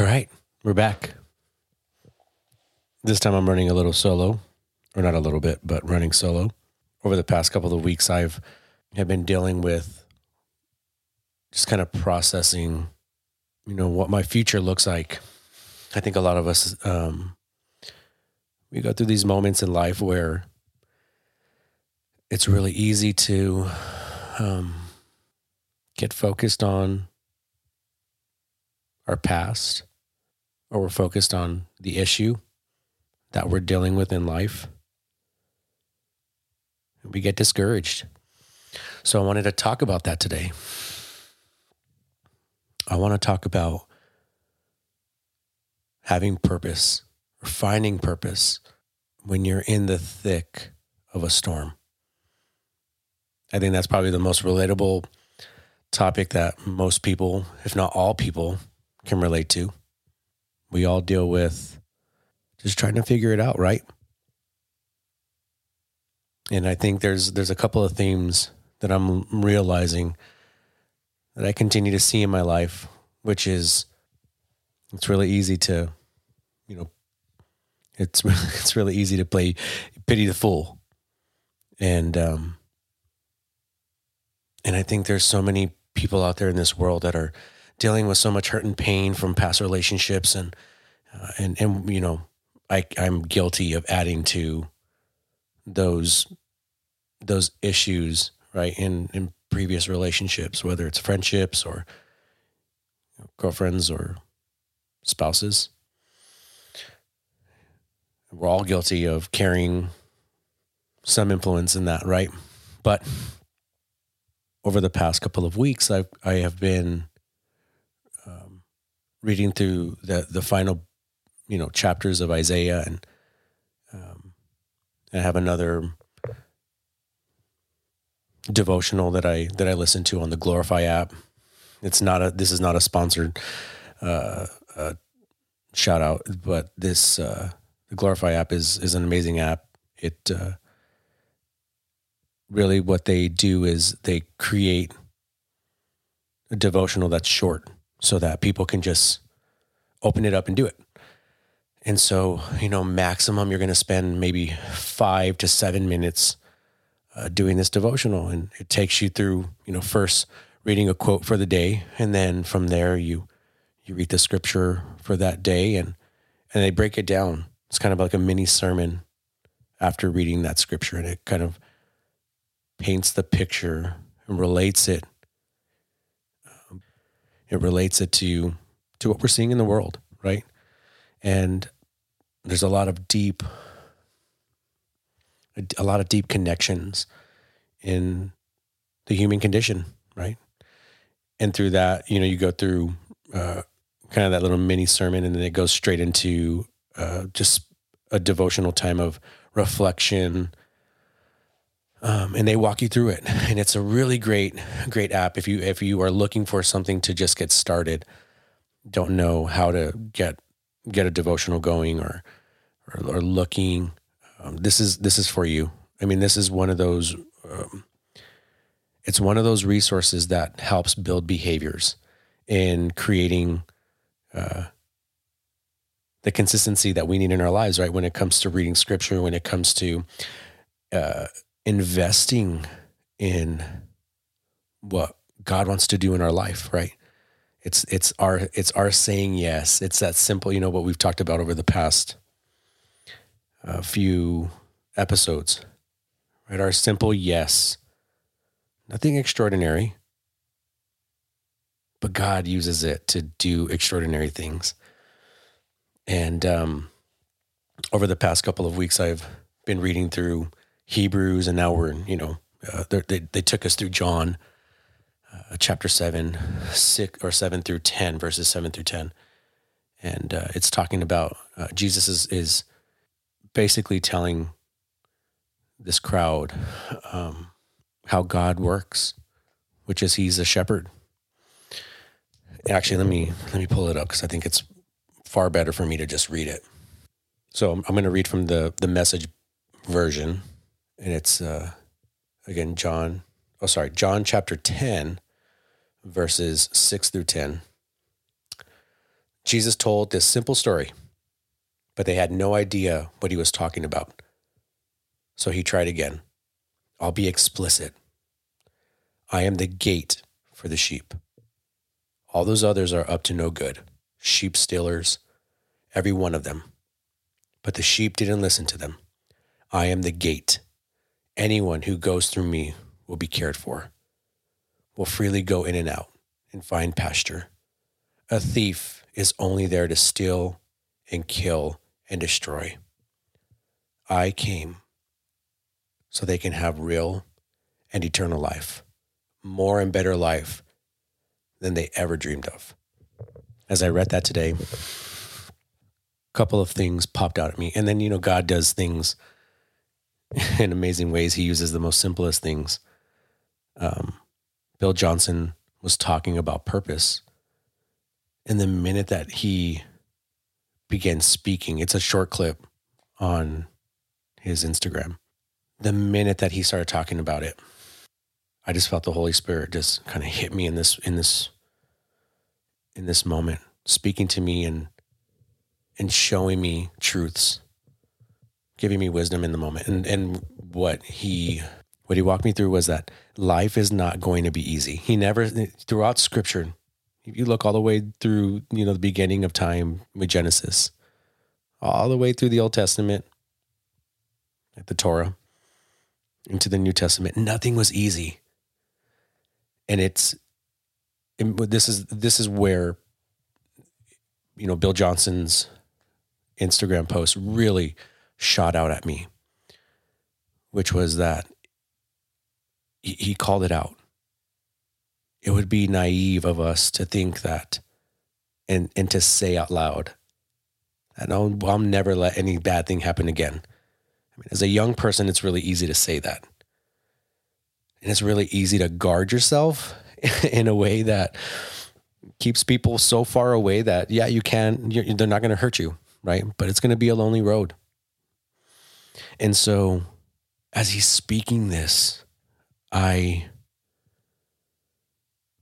All right, we're back. This time I'm running a little solo, or not a little bit, but running solo. Over the past couple of weeks, I've have been dealing with just kind of processing, you know, what my future looks like. I think a lot of us, um, we go through these moments in life where it's really easy to um, get focused on our past or we're focused on the issue that we're dealing with in life. We get discouraged. So I wanted to talk about that today. I want to talk about having purpose or finding purpose when you're in the thick of a storm. I think that's probably the most relatable topic that most people, if not all people, can relate to. We all deal with just trying to figure it out, right? And I think there's there's a couple of themes that I'm realizing that I continue to see in my life, which is it's really easy to, you know, it's it's really easy to play pity the fool, and um, and I think there's so many people out there in this world that are dealing with so much hurt and pain from past relationships, and uh, and and you know, I I'm guilty of adding to those those issues right in in previous relationships whether it's friendships or you know, girlfriends or spouses. We're all guilty of carrying some influence in that right? But over the past couple of weeks i i have been reading through the the final you know chapters of isaiah and um, i have another devotional that I that I listen to on the Glorify app. It's not a this is not a sponsored uh, uh, shout out, but this uh, the Glorify app is is an amazing app. It uh, really what they do is they create a devotional that's short so that people can just open it up and do it. And so, you know, maximum you're going to spend maybe five to seven minutes uh, doing this devotional, and it takes you through, you know, first reading a quote for the day, and then from there you you read the scripture for that day, and and they break it down. It's kind of like a mini sermon after reading that scripture, and it kind of paints the picture and relates it. It relates it to to what we're seeing in the world, right? And there's a lot of deep a lot of deep connections in the human condition, right? And through that, you know, you go through uh, kind of that little mini sermon, and then it goes straight into uh, just a devotional time of reflection. Um, and they walk you through it, and it's a really great, great app. If you if you are looking for something to just get started, don't know how to get get a devotional going, or or, or looking um, this is this is for you. I mean, this is one of those. Um, it's one of those resources that helps build behaviors in creating uh, the consistency that we need in our lives. Right when it comes to reading scripture, when it comes to uh, investing in what God wants to do in our life. Right. It's it's our it's our saying yes. It's that simple. You know what we've talked about over the past a few episodes, right? Our simple yes, nothing extraordinary, but God uses it to do extraordinary things. And um, over the past couple of weeks, I've been reading through Hebrews, and now we're, you know, uh, they, they took us through John, uh, chapter 7, 6 or 7 through 10, verses 7 through 10. And uh, it's talking about uh, Jesus is, is basically telling this crowd um, how God works, which is He's a shepherd. Actually, let me let me pull it up because I think it's far better for me to just read it. So I'm, I'm going to read from the the message version, and it's uh, again John. Oh, sorry, John chapter ten, verses six through ten. Jesus told this simple story, but they had no idea what he was talking about. So he tried again. I'll be explicit. I am the gate for the sheep. All those others are up to no good sheep stealers, every one of them. But the sheep didn't listen to them. I am the gate. Anyone who goes through me will be cared for, will freely go in and out and find pasture. A thief is only there to steal and kill and destroy. I came so they can have real and eternal life, more and better life than they ever dreamed of. As I read that today, a couple of things popped out at me. And then, you know, God does things in amazing ways. He uses the most simplest things. Um, Bill Johnson was talking about purpose. And the minute that he began speaking, it's a short clip on his Instagram. The minute that he started talking about it, I just felt the Holy Spirit just kind of hit me in this in this in this moment, speaking to me and and showing me truths, giving me wisdom in the moment. And and what he what he walked me through was that life is not going to be easy. He never throughout scripture, if you look all the way through, you know, the beginning of time with Genesis, all the way through the Old Testament, like the Torah, into the New Testament, nothing was easy. And it's this is this is where you know Bill Johnson's Instagram post really shot out at me, which was that he, he called it out. It would be naive of us to think that and and to say out loud that I'll, I'll never let any bad thing happen again. I mean, as a young person, it's really easy to say that. And it's really easy to guard yourself in a way that keeps people so far away that, yeah, you can, they're not going to hurt you, right? But it's going to be a lonely road. And so as he's speaking this, I,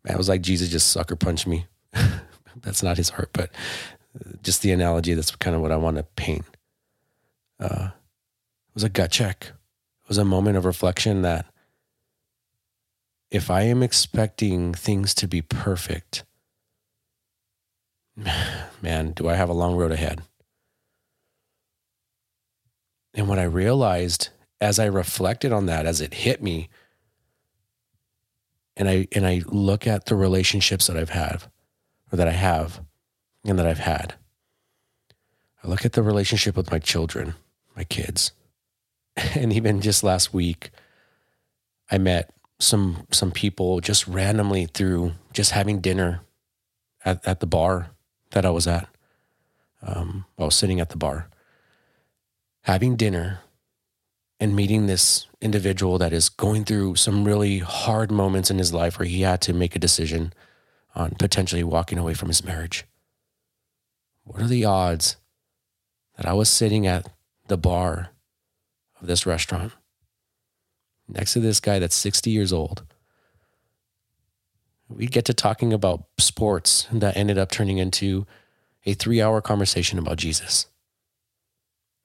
I was like, Jesus just sucker punched me. that's not his heart, but just the analogy, that's kind of what I want to paint. Uh, it was a gut check. It was a moment of reflection that if I am expecting things to be perfect, man, do I have a long road ahead. And what I realized as I reflected on that, as it hit me, and I and I look at the relationships that I've had, or that I have, and that I've had. I look at the relationship with my children, my kids, and even just last week, I met some some people just randomly through just having dinner at, at the bar that I was at. Um, I was sitting at the bar, having dinner, and meeting this individual that is going through some really hard moments in his life where he had to make a decision on potentially walking away from his marriage. What are the odds that I was sitting at the bar of this restaurant next to this guy that's 60 years old. We get to talking about sports that ended up turning into a three hour conversation about Jesus.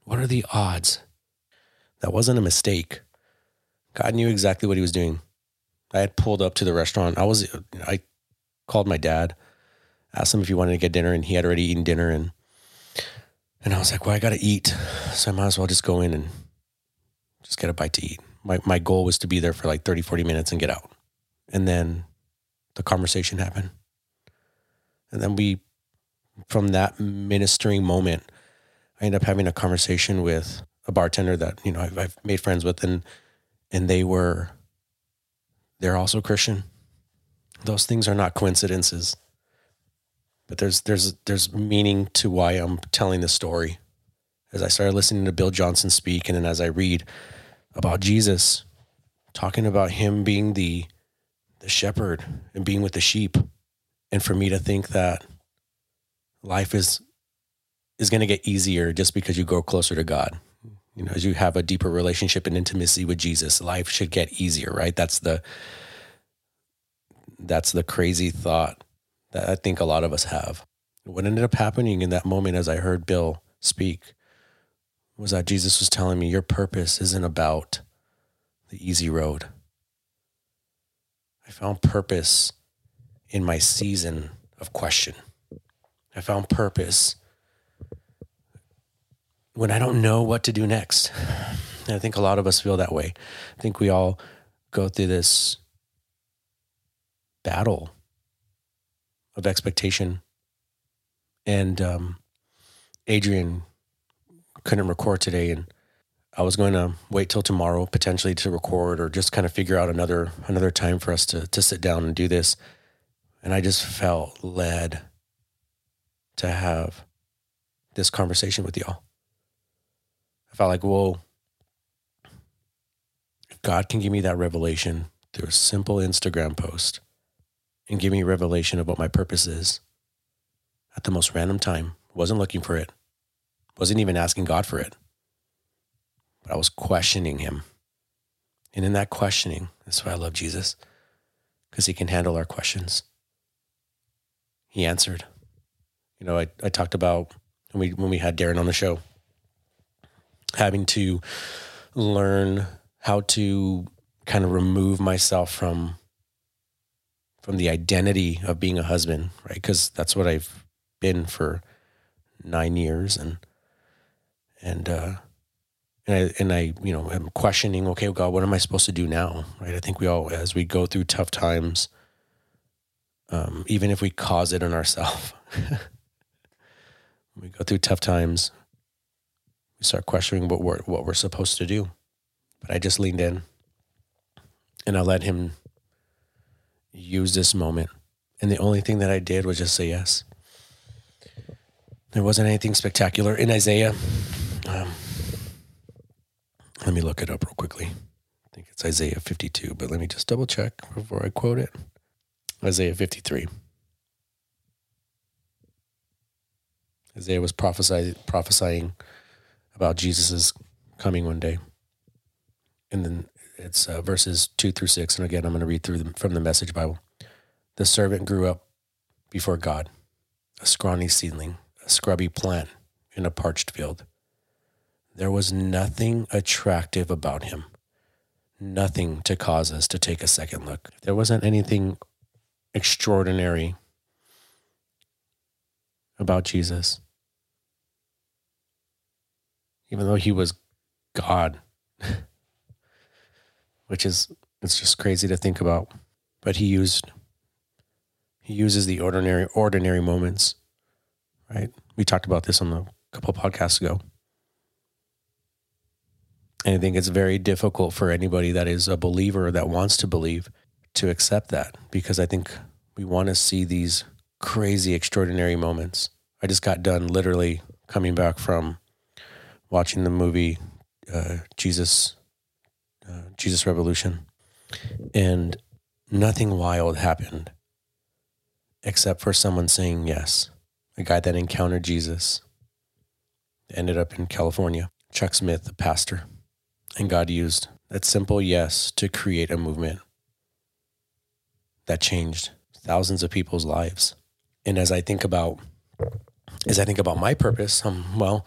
What are the odds? That wasn't a mistake. God knew exactly what he was doing. I had pulled up to the restaurant. I was, I called my dad, asked him if he wanted to get dinner, and he had already eaten dinner. And, and I was like, well, I got to eat. So I might as well just go in and just get a bite to eat my, my goal was to be there for like 30, 40 minutes and get out. And then the conversation happened. And then we, from that ministering moment, I ended up having a conversation with a bartender that, you know, I've, I've made friends with and, and they were, they're also Christian. Those things are not coincidences, but there's, there's, there's meaning to why I'm telling this story. As I started listening to Bill Johnson speak, and then as I read about Jesus, talking about him being the the shepherd and being with the sheep. And for me to think that life is is going to get easier just because you grow closer to God. You know, as you have a deeper relationship and intimacy with Jesus, life should get easier, right? That's the that's the crazy thought that I think a lot of us have. What ended up happening in that moment as I heard Bill speak was that Jesus was telling me, Your purpose isn't about the easy road. I found purpose in my season of question. I found purpose when I don't know what to do next. And I think a lot of us feel that way. I think we all go through this battle of expectation. And um, Adrian couldn't record today, and I was going to wait till tomorrow potentially to record, or just kind of figure out another another time for us to to sit down and do this. And I just felt led to have this conversation with y'all. I felt like, whoa, God can give me that revelation through a simple Instagram post and give me a revelation of what my purpose is at the most random time, wasn't looking for it, wasn't even asking God for it, but I was questioning Him. And in that questioning, that's why I love Jesus, because He can handle our questions. He answered. You know, I, I talked about when we when we had Darren on the show having to learn how to kind of remove myself from from the identity of being a husband, right? Because that's what I've been for nine years, and and uh, and I and I you know am questioning. Okay, God, what am I supposed to do now? Right? I think we all, as we go through tough times, um, even if we cause it in ourselves, we go through tough times start questioning what we're what we're supposed to do. But I just leaned in and I let him use this moment. And the only thing that I did was just say yes. There wasn't anything spectacular in Isaiah. Um, let me look it up real quickly. I think it's Isaiah 52, but let me just double check before I quote it. Isaiah 53. Isaiah was prophesying, prophesying about Jesus's coming one day. And then it's uh, verses two through six. And again, I'm going to read through them from the Message Bible. The servant grew up before God, a scrawny seedling, a scrubby plant in a parched field. There was nothing attractive about him, nothing to cause us to take a second look. There wasn't anything extraordinary about Jesus even though he was God, which is it's just crazy to think about. But he used he uses the ordinary ordinary moments, right? We talked about this on a couple podcasts ago. And I think it's very difficult for anybody that is a believer that wants to believe to accept that because I think we want to see these crazy, extraordinary moments. I just got done literally coming back from watching the movie uh, Jesus uh, Jesus Revolution, and nothing wild happened except for someone saying yes. A guy that encountered Jesus ended up in California. Chuck Smith, the pastor, and God used that simple yes to create a movement that changed thousands of people's lives. And as I think about as I think about my purpose, um, well,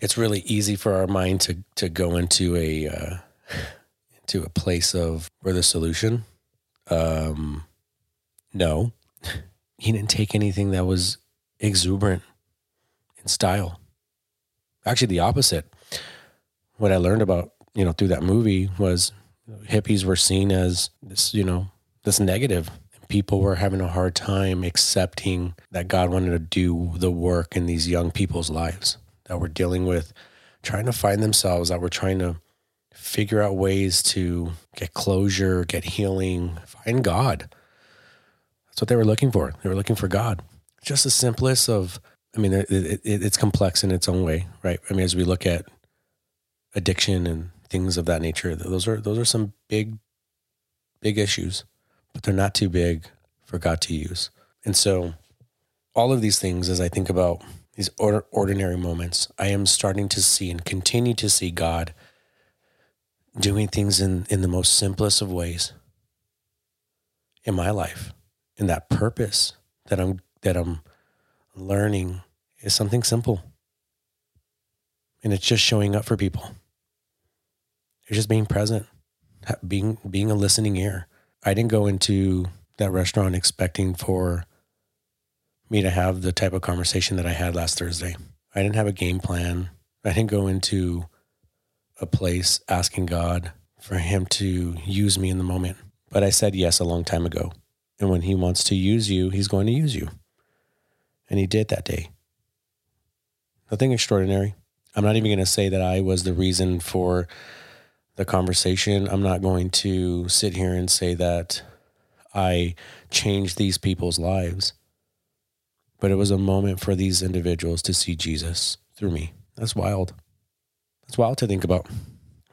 it's really easy for our mind to to go into a uh, into a place of where the solution. Um, no, he didn't take anything that was exuberant in style. Actually, the opposite. What I learned about you know through that movie was hippies were seen as this you know this negative people were having a hard time accepting that God wanted to do the work in these young people's lives that were dealing with trying to find themselves, that were trying to figure out ways to get closure, get healing, find God. That's what they were looking for. They were looking for God. Just the simplest of, I mean, it, it, it's complex in its own way, right? I mean, as we look at addiction and things of that nature, those are those are some big, big issues but they're not too big for God to use. And so, all of these things, as I think about these ordinary moments, I am starting to see and continue to see God doing things in, in the most simplest of ways in my life, in that purpose that I'm that I'm learning is something simple. And it's just showing up for people. It's just being present, being being a listening ear. I didn't go into that restaurant expecting for me to have the type of conversation that I had last Thursday. I didn't have a game plan. I didn't go into a place asking God for him to use me in the moment. But I said yes a long time ago. And when he wants to use you, he's going to use you. And he did that day. Nothing extraordinary. I'm not even going to say that I was the reason for the conversation. I'm not going to sit here and say that I changed these people's lives. But it was a moment for these individuals to see Jesus through me. That's wild. That's wild to think about.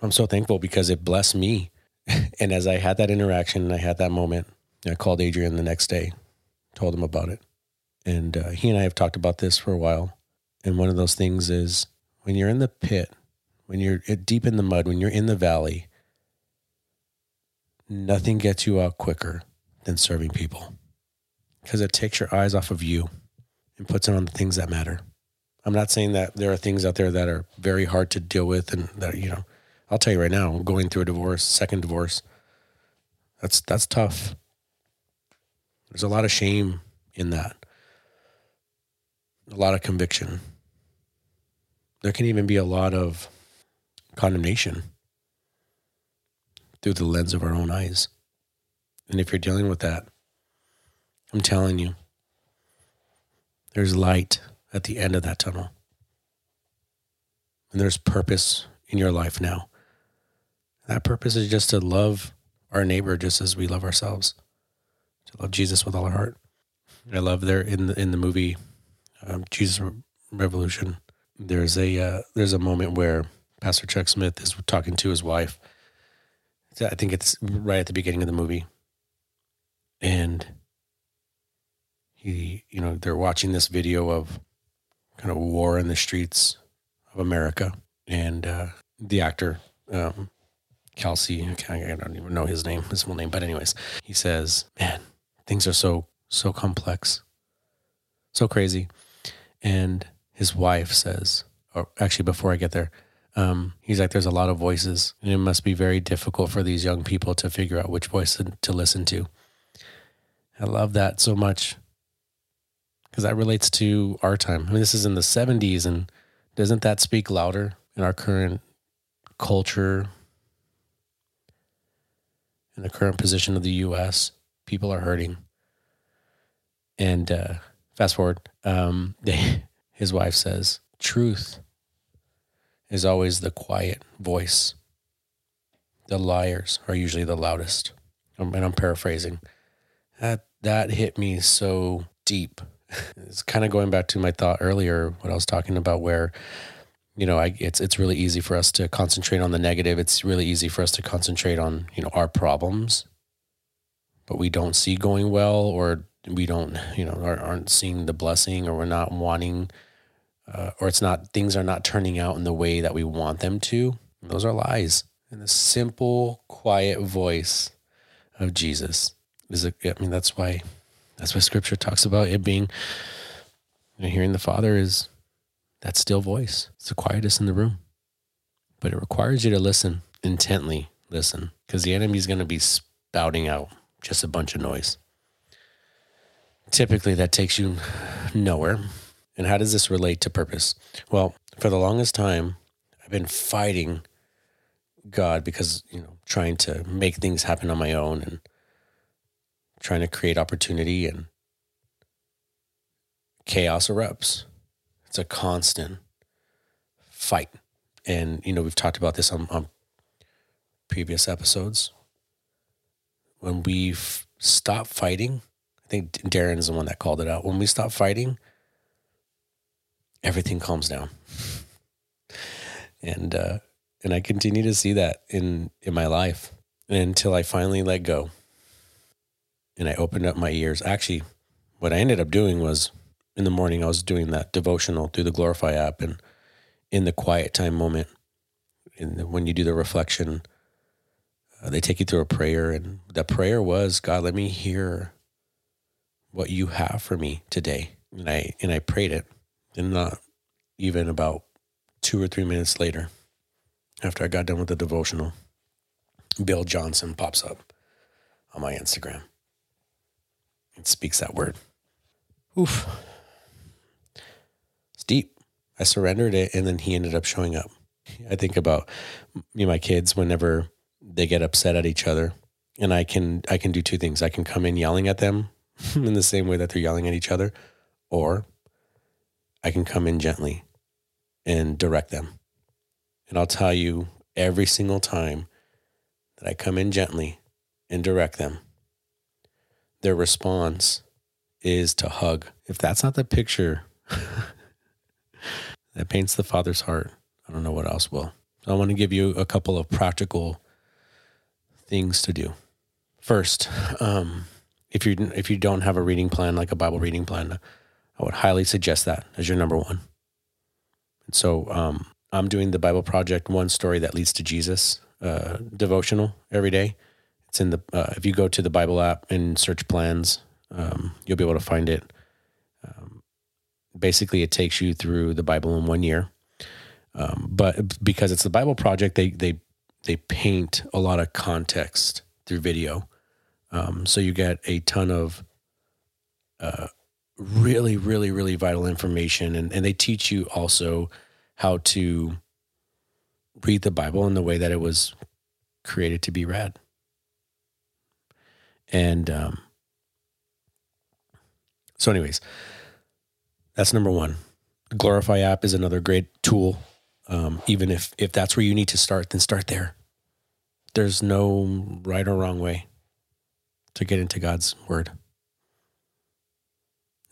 I'm so thankful because it blessed me. and as I had that interaction and I had that moment, I called Adrian the next day, told him about it. And uh, he and I have talked about this for a while. And one of those things is when you're in the pit, when you're eh, deep in the mud, when you're in the valley, nothing gets you out quicker than serving people because it takes your eyes off of you and puts it on the things that matter. I'm not saying that there are things out there that are very hard to deal with and that, you know, I'll tell you right now, going through a divorce, second divorce, that's that's tough. There's a lot of shame in that. A lot of conviction. There can even be a lot of condemnation through the lens of our own eyes. And if you're dealing with that, I'm telling you, there's light at the end of that tunnel. And there's purpose in your life now. That purpose is just to love our neighbor just as we love ourselves, to love Jesus with all our heart. I love there in the in the movie um, Jesus Revolution. There's a uh, there's a moment where Pastor Chuck Smith is talking to his wife. I think it's right at the beginning of the movie, and he you know they're watching this video of kind of war in the streets of America, and uh, the actor um, Kelsey, I don't even know his name, his full name, but anyways, he says, "Man, things are so so complex, so crazy," and his wife says, or actually before I get there, um, he's like, "There's a lot of voices, and it must be very difficult for these young people to figure out which voice to, listen to." I love that so much because that relates to our time. I mean, this is in the 70s, and doesn't that speak louder in our current culture in the current position of the U.S. People are hurting. And uh, fast forward, um, they, his wife says, "Truth is always the quiet voice. The liars are usually the loudest." Um, and I'm paraphrasing. That that hit me so deep. It's kind of going back to my thought earlier, what I was talking about, where you know, I, it's it's really easy for us to concentrate on the negative. It's really easy for us to concentrate on you know our problems, but we don't see going well, or we don't you know aren't seeing the blessing, or we're not wanting, uh, or it's not things are not turning out in the way that we want them to. Those are lies. And the simple, quiet voice of Jesus is. A, I mean, that's why that's why Scripture talks about it being. You know, hearing the Father is that still voice. It's the quietest in the room. But it requires you to listen intently, listen, because the enemy is going to be spouting out just a bunch of noise. Typically, that takes you nowhere. And how does this relate to purpose? Well, for the longest time, I've been fighting God because, you know, trying to make things happen on my own and trying to create opportunity and chaos erupts. It's a constant fight. And, you know, we've talked about this on, on previous episodes. When we stop fighting, I think Darren is the one that called it out. When we stop fighting, everything calms down. and, uh, and I continue to see that in, in my life until I finally let go and I opened up my ears. Actually, what I ended up doing was in the morning, I was doing that devotional through the Glorify app, and in the quiet time moment, and when you do the reflection, uh, they take you through a prayer, and the prayer was, God, let me hear what you have for me today. and I and I prayed it, and not even about two or three minutes later, after I got done with the devotional, Bill Johnson pops up on my Instagram. and speaks that word. Oof. It's deep. I surrendered it and then he ended up showing up. I think about me my kids whenever they get upset at each other and I can I can do two things. I can come in yelling at them in the same way that they're yelling at each other or I can come in gently and direct them. And I'll tell you every single time that I come in gently and direct them, their response is to hug. If that's not the picture that paints the Father's heart, I don't know what else will. So I want to give you a couple of practical things to do. First, um, if you if you don't have a reading plan like a Bible reading plan, I would highly suggest that as your number one. And so um, I'm doing the Bible Project One Story That Leads to Jesus uh, devotional every day. It's in the uh, if you go to the Bible app and search plans, um, you'll be able to find it. Um, basically, it takes you through the Bible in one year. Um, but because it's the Bible Project, they they they paint a lot of context through video, um, so you get a ton of uh, really, really, really vital information, and and they teach you also how to read the Bible in the way that it was created to be read. And um, so, anyways, that's number one. Glorify app is another great tool. Um, even if if that's where you need to start, then start there. There's no right or wrong way to get into God's word.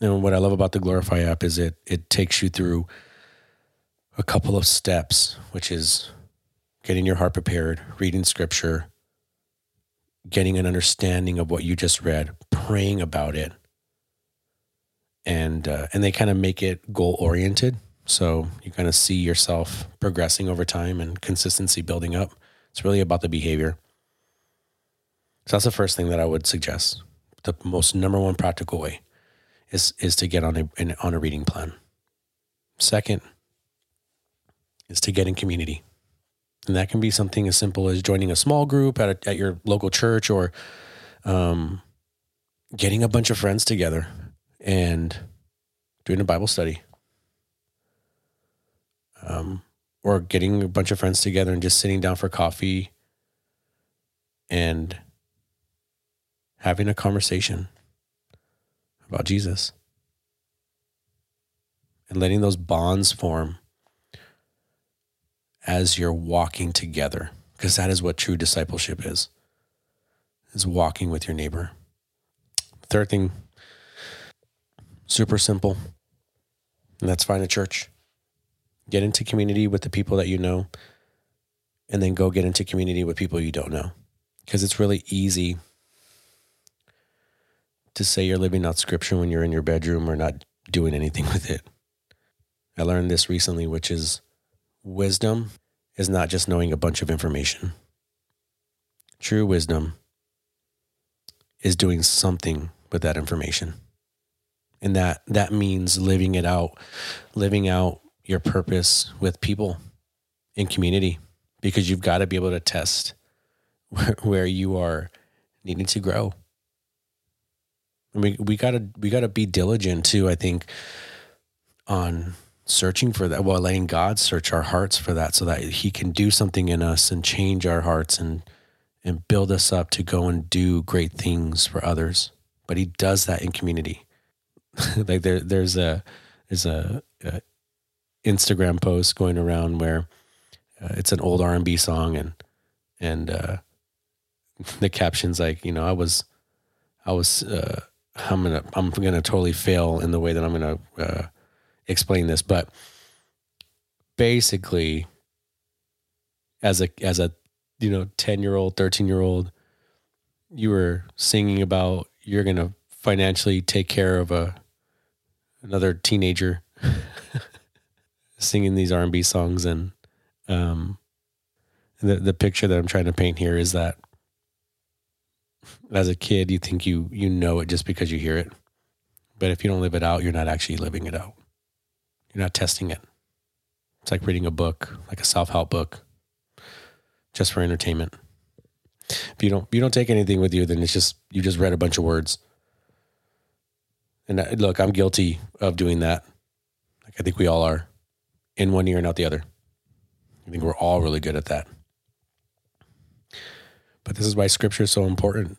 And what I love about the Glorify app is it it takes you through a couple of steps, which is getting your heart prepared, reading scripture, getting an understanding of what you just read, praying about it, and uh, and they kind of make it goal oriented. So you kind of see yourself progressing over time and consistency building up. It's really about the behavior. So that's the first thing that I would suggest. The most number one practical way is is to get on a on a reading plan. Second is to get in community. And that can be something as simple as joining a small group at, a, at your local church or um, getting a bunch of friends together and doing a Bible study. Um, or getting a bunch of friends together and just sitting down for coffee and having a conversation about Jesus. And letting those bonds form as you're walking together because that is what true discipleship is is walking with your neighbor. Third thing super simple and that's find a church. Get into community with the people that you know and then go get into community with people you don't know because it's really easy to say you're living out scripture when you're in your bedroom or not doing anything with it i learned this recently which is wisdom is not just knowing a bunch of information. True wisdom is doing something with that information. And that that means living it out, living out your purpose with people in community because you've got to be able to test where, where you are needing to grow. We we got to we got to be diligent too, I think on searching for that, well, letting God search our hearts for that so that He can do something in us and change our hearts and and build us up to go and do great things for others. But He does that in community. like there, there's a there's a, a, Instagram post going around where uh, it's an old R and B song and and uh, the captions like you know I was I was uh, I'm gonna I'm gonna totally fail in the way that I'm gonna uh, explain this, but basically, as a as a you know ten year old, thirteen year old, you were singing about you're gonna financially take care of a another teenager, singing these R and B songs, and um, the the picture that I'm trying to paint here is that as a kid, you think you you know it just because you hear it, But if you don't live it out, you're not actually living it out. You're not testing it. It's like reading a book, like a self-help book, just for entertainment. If you don't you don't take anything with you, then it's just you just read a bunch of words. And look, I'm guilty of doing that. Like I think we all are, in one ear and out the other. I think we're all really good at that. But this is why scripture is so important.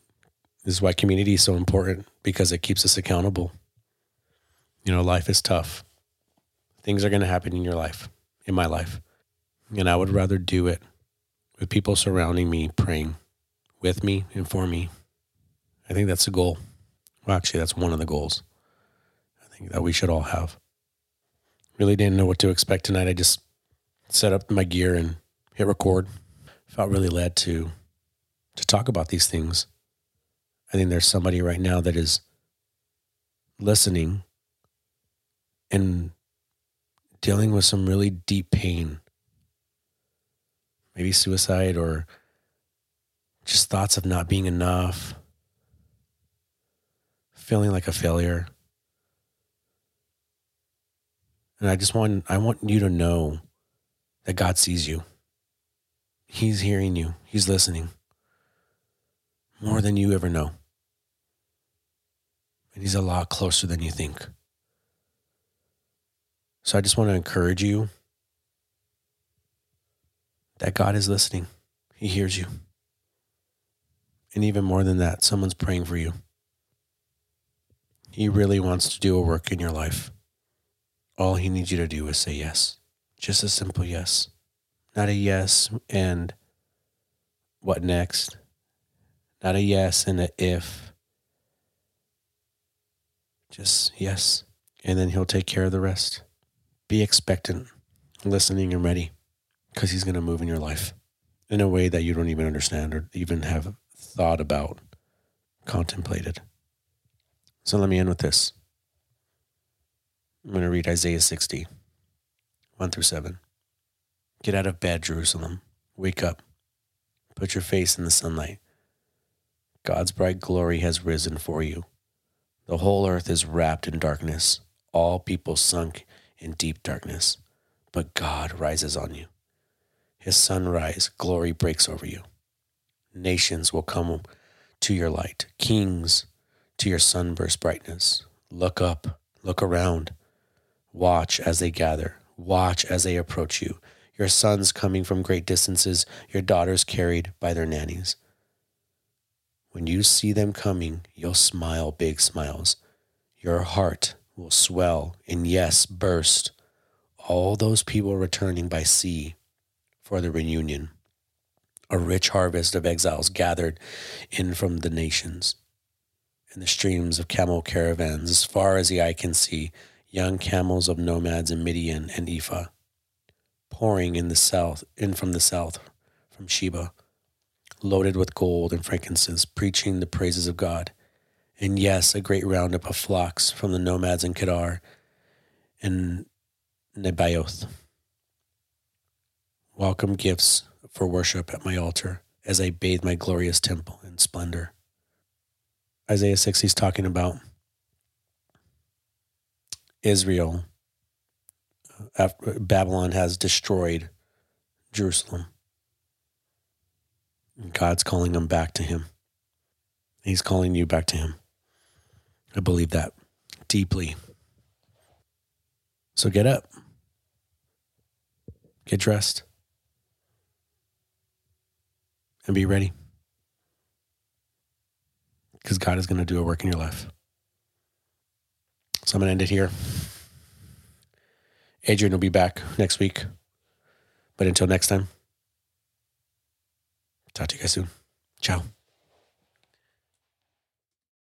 This is why community is so important because it keeps us accountable. You know, life is tough. Things are going to happen in your life, in my life. And I would rather do it with people surrounding me, praying with me and for me. I think that's the goal. Well, actually, that's one of the goals I think that we should all have. Really didn't know what to expect tonight. I just set up my gear and hit record. Felt really led to to talk about these things. I think there's somebody right now that is listening and dealing with some really deep pain. Maybe suicide or just thoughts of not being enough, feeling like a failure. And I just want I want you to know that God sees you. He's hearing you. He's listening. More than you ever know. And he's a lot closer than you think. So I just want to encourage you that God is listening. He hears you. And even more than that, someone's praying for you. He really wants to do a work in your life. All he needs you to do is say yes. Just a simple yes. Not a yes and what next? Not a yes and a if. Just yes. And then he'll take care of the rest. Be expectant, listening, and ready because he's going to move in your life in a way that you don't even understand or even have thought about, contemplated. So let me end with this. I'm going to read Isaiah 60, 1 through 7. Get out of bed, Jerusalem. Wake up. Put your face in the sunlight. God's bright glory has risen for you. The whole earth is wrapped in darkness, all people sunk in deep darkness. But God rises on you. His sunrise glory breaks over you. Nations will come to your light, kings to your sunburst brightness. Look up, look around. Watch as they gather, watch as they approach you. Your sons coming from great distances, your daughters carried by their nannies. When you see them coming, you'll smile big smiles. Your heart will swell and, yes, burst. All those people returning by sea for the reunion. A rich harvest of exiles gathered in from the nations. And the streams of camel caravans, as far as the eye can see, young camels of nomads in Midian and Ephah, pouring in the south, in from the south, from Sheba loaded with gold and frankincense, preaching the praises of God. And yes, a great roundup of flocks from the nomads in Kedar and Nebaioth. Welcome gifts for worship at my altar as I bathe my glorious temple in splendor. Isaiah 6, he's talking about Israel. After Babylon has destroyed Jerusalem. God's calling them back to Him. He's calling you back to Him. I believe that deeply. So get up, get dressed, and be ready. Because God is going to do a work in your life. So I'm going to end it here. Adrian will be back next week. But until next time, Talk to you guys soon. Ciao.